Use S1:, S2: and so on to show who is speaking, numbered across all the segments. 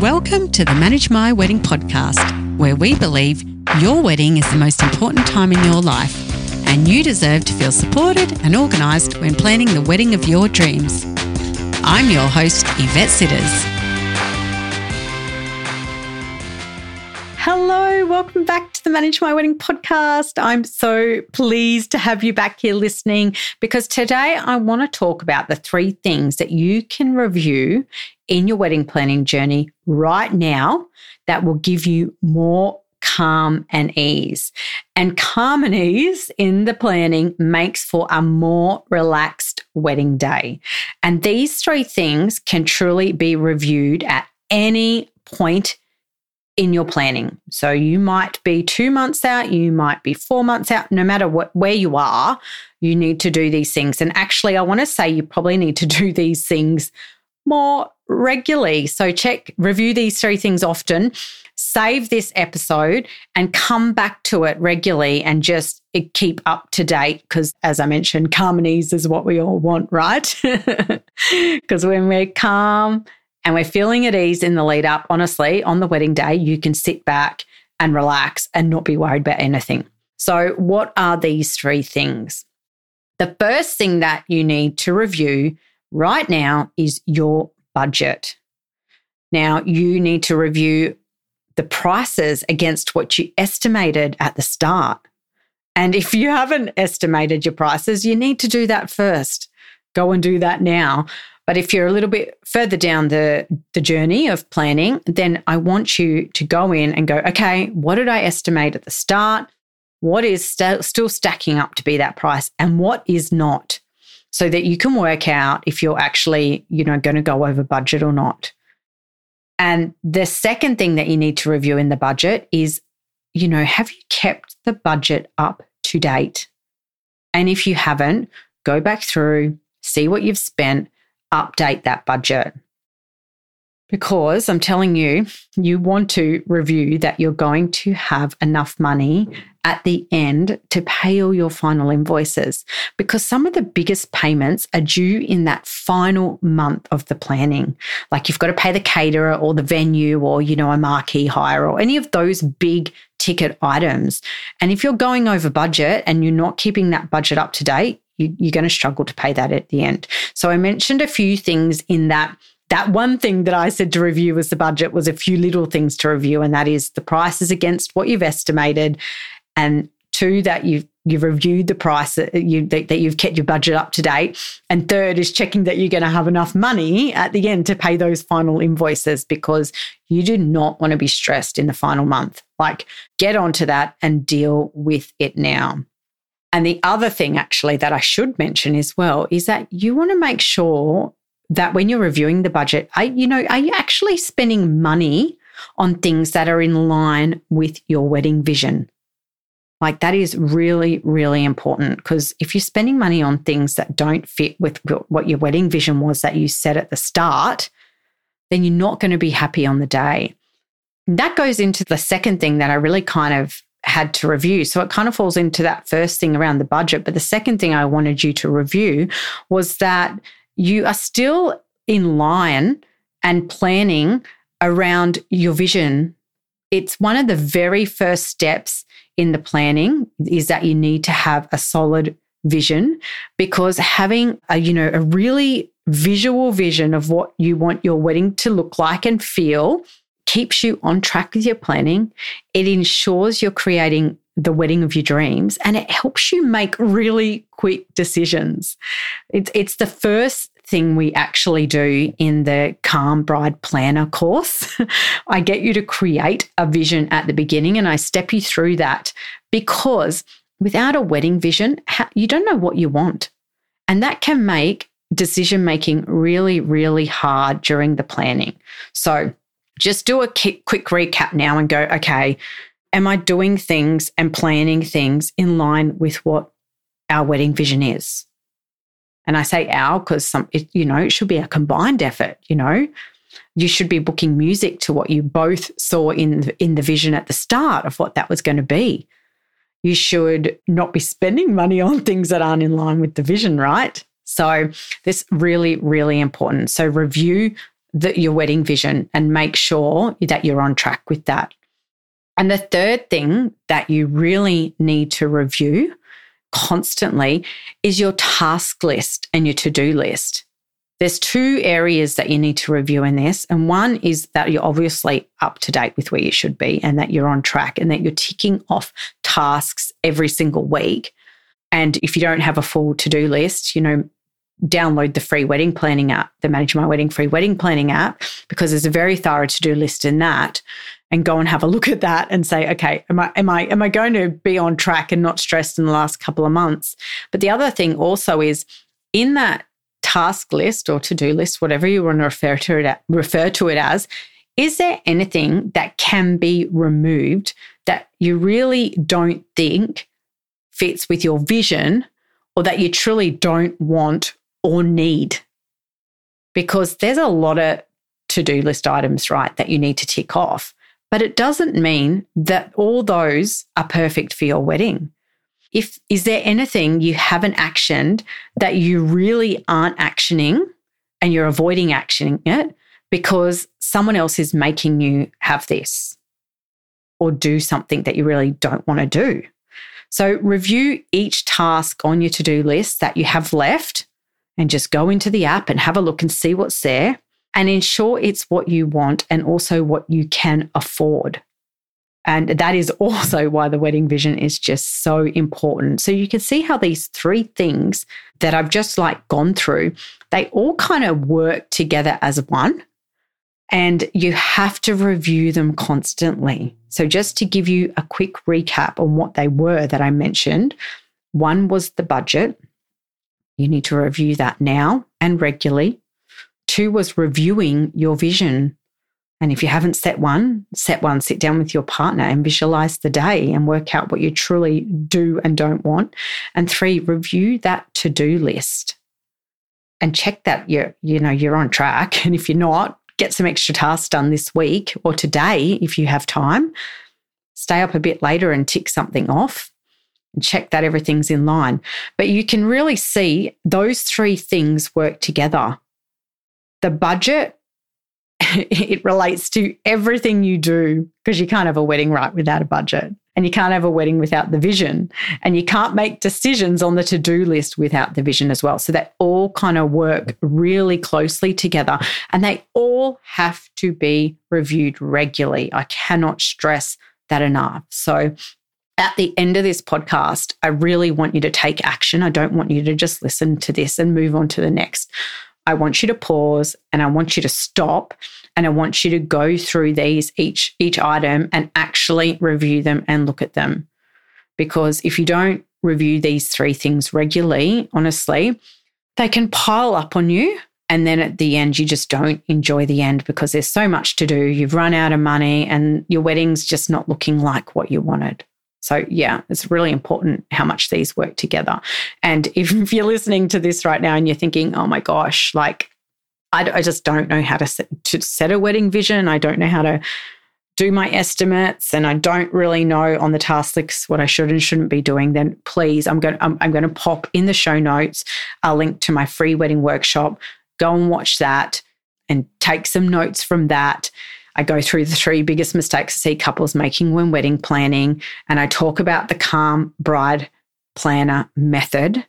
S1: Welcome to the Manage My Wedding podcast, where we believe your wedding is the most important time in your life, and you deserve to feel supported and organised when planning the wedding of your dreams. I'm your host, Yvette Sitters. Hello, welcome back to the Manage My Wedding podcast. I'm so pleased to have you back here listening because today I want to talk about the three things that you can review in your wedding planning journey right now that will give you more calm and ease. And calm and ease in the planning makes for a more relaxed wedding day. And these three things can truly be reviewed at any point in your planning. So you might be 2 months out, you might be 4 months out, no matter what where you are, you need to do these things. And actually I want to say you probably need to do these things more regularly. So check, review these three things often, save this episode and come back to it regularly and just eh, keep up to date. Because as I mentioned, calm and ease is what we all want, right? Because when we're calm and we're feeling at ease in the lead up, honestly, on the wedding day, you can sit back and relax and not be worried about anything. So, what are these three things? The first thing that you need to review right now is your budget. Now, you need to review the prices against what you estimated at the start. And if you haven't estimated your prices, you need to do that first. Go and do that now. But if you're a little bit further down the, the journey of planning, then I want you to go in and go, okay, what did I estimate at the start? What is st- still stacking up to be that price and what is not? So that you can work out if you're actually, you know, going to go over budget or not. And the second thing that you need to review in the budget is, you know, have you kept the budget up to date? And if you haven't, go back through, see what you've spent, update that budget because I'm telling you, you want to review that you're going to have enough money at the end to pay all your final invoices because some of the biggest payments are due in that final month of the planning. Like you've got to pay the caterer or the venue or, you know, a marquee hire or any of those big ticket items. And if you're going over budget and you're not keeping that budget up to date, you, are going to struggle to pay that at the end. So I mentioned a few things in that that one thing that I said to review was the budget was a few little things to review, and that is the prices against what you've estimated, and two that you've you've reviewed the price that, you, that, you've kept your budget up to date, and third is checking that you're going to have enough money at the end to pay those final invoices because you do not want to be stressed in the final month. Like get onto that and deal with it now. And the other thing, actually, that I should mention as well is that you want to make sure that when you're reviewing the budget, are, you know, are you actually spending money on things that are in line with your wedding vision? Like that is really, really important because if you're spending money on things that don't fit with what your wedding vision was that you set at the start, then you're not going to be happy on the day. That goes into the second thing that I really kind of had to review. So it kind of falls into that first thing around the budget. But the second thing I wanted you to review was that you are still in line and planning around your vision. It's one of the very first steps in the planning is that you need to have a solid vision because having a you know a really visual vision of what you want your wedding to look like and feel keeps you on track with your planning. It ensures you're creating the wedding of your dreams and it helps you make really quick decisions. It's, it's the first thing we actually do in the Calm Bride Planner course. I get you to create a vision at the beginning and I step you through that because without a wedding vision, you don't know what you want. And that can make decision making really, really hard during the planning. So just do a quick recap now and go, okay, am I doing things and planning things in line with what our wedding vision is? And I say our because some, it, you know, it should be a combined effort. You know, you should be booking music to what you both saw in in the vision at the start of what that was going to be. You should not be spending money on things that aren't in line with the vision, right? So this really, really important. So review the, your wedding vision and make sure that you're on track with that. And the third thing that you really need to review constantly is your task list and your to do list. There's two areas that you need to review in this. And one is that you're obviously up to date with where you should be and that you're on track and that you're ticking off tasks every single week. And if you don't have a full to do list, you know, download the free wedding planning app, the Manage My Wedding free wedding planning app, because there's a very thorough to do list in that. And go and have a look at that and say, okay, am I am I am I going to be on track and not stressed in the last couple of months? But the other thing also is in that task list or to do list, whatever you want to refer to it refer to it as, is there anything that can be removed that you really don't think fits with your vision or that you truly don't want or need. Because there's a lot of to do list items, right, that you need to tick off. But it doesn't mean that all those are perfect for your wedding. If is there anything you haven't actioned that you really aren't actioning and you're avoiding actioning it because someone else is making you have this or do something that you really don't want to do? So review each task on your to-do list that you have left and just go into the app and have a look and see what's there and ensure it's what you want and also what you can afford. And that is also why the wedding vision is just so important. So you can see how these three things that I've just like gone through, they all kind of work together as one. And you have to review them constantly. So, just to give you a quick recap on what they were that I mentioned one was the budget, you need to review that now and regularly. Two was reviewing your vision. And if you haven't set one, set one, sit down with your partner and visualize the day and work out what you truly do and don't want. And three, review that to do list and check that you're, you know, you're on track. And if you're not, get some extra tasks done this week or today if you have time. Stay up a bit later and tick something off and check that everything's in line. But you can really see those three things work together. The budget, it relates to everything you do because you can't have a wedding right without a budget. And you can't have a wedding without the vision. And you can't make decisions on the to do list without the vision as well. So they all kind of work really closely together. And they all have to be reviewed regularly. I cannot stress that enough. So at the end of this podcast, I really want you to take action. I don't want you to just listen to this and move on to the next. I want you to pause and I want you to stop and I want you to go through these each each item and actually review them and look at them. Because if you don't review these three things regularly, honestly, they can pile up on you and then at the end you just don't enjoy the end because there's so much to do. You've run out of money and your wedding's just not looking like what you wanted. So, yeah, it's really important how much these work together. And if you're listening to this right now and you're thinking, oh my gosh, like, I, I just don't know how to set, to set a wedding vision. I don't know how to do my estimates and I don't really know on the task list what I should and shouldn't be doing, then please, I'm going, I'm, I'm going to pop in the show notes a link to my free wedding workshop. Go and watch that and take some notes from that I go through the three biggest mistakes I see couples making when wedding planning, and I talk about the Calm Bride Planner method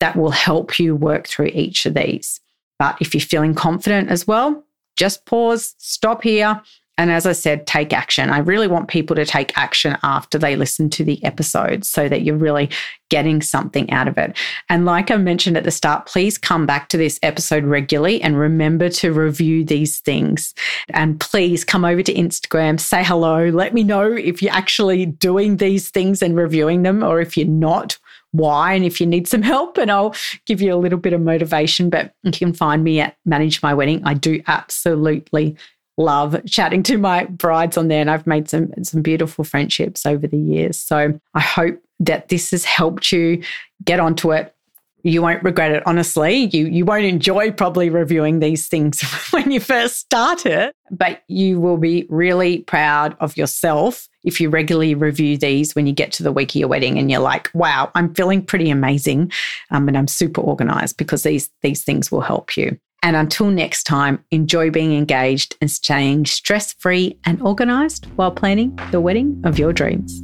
S1: that will help you work through each of these. But if you're feeling confident as well, just pause, stop here, and as I said, take action. I really want people to take action after they listen to the episode so that you're really getting something out of it. And like I mentioned at the start, please come back to this episode regularly and remember to review these things. And please come over to Instagram, say hello, let me know if you're actually doing these things and reviewing them or if you're not why and if you need some help and I'll give you a little bit of motivation but you can find me at manage my wedding I do absolutely love chatting to my brides on there and I've made some some beautiful friendships over the years. So I hope that this has helped you get onto it. You won't regret it, honestly. You you won't enjoy probably reviewing these things when you first start it, but you will be really proud of yourself if you regularly review these when you get to the week of your wedding and you're like, wow, I'm feeling pretty amazing. Um, and I'm super organized because these these things will help you. And until next time, enjoy being engaged and staying stress free and organized while planning the wedding of your dreams.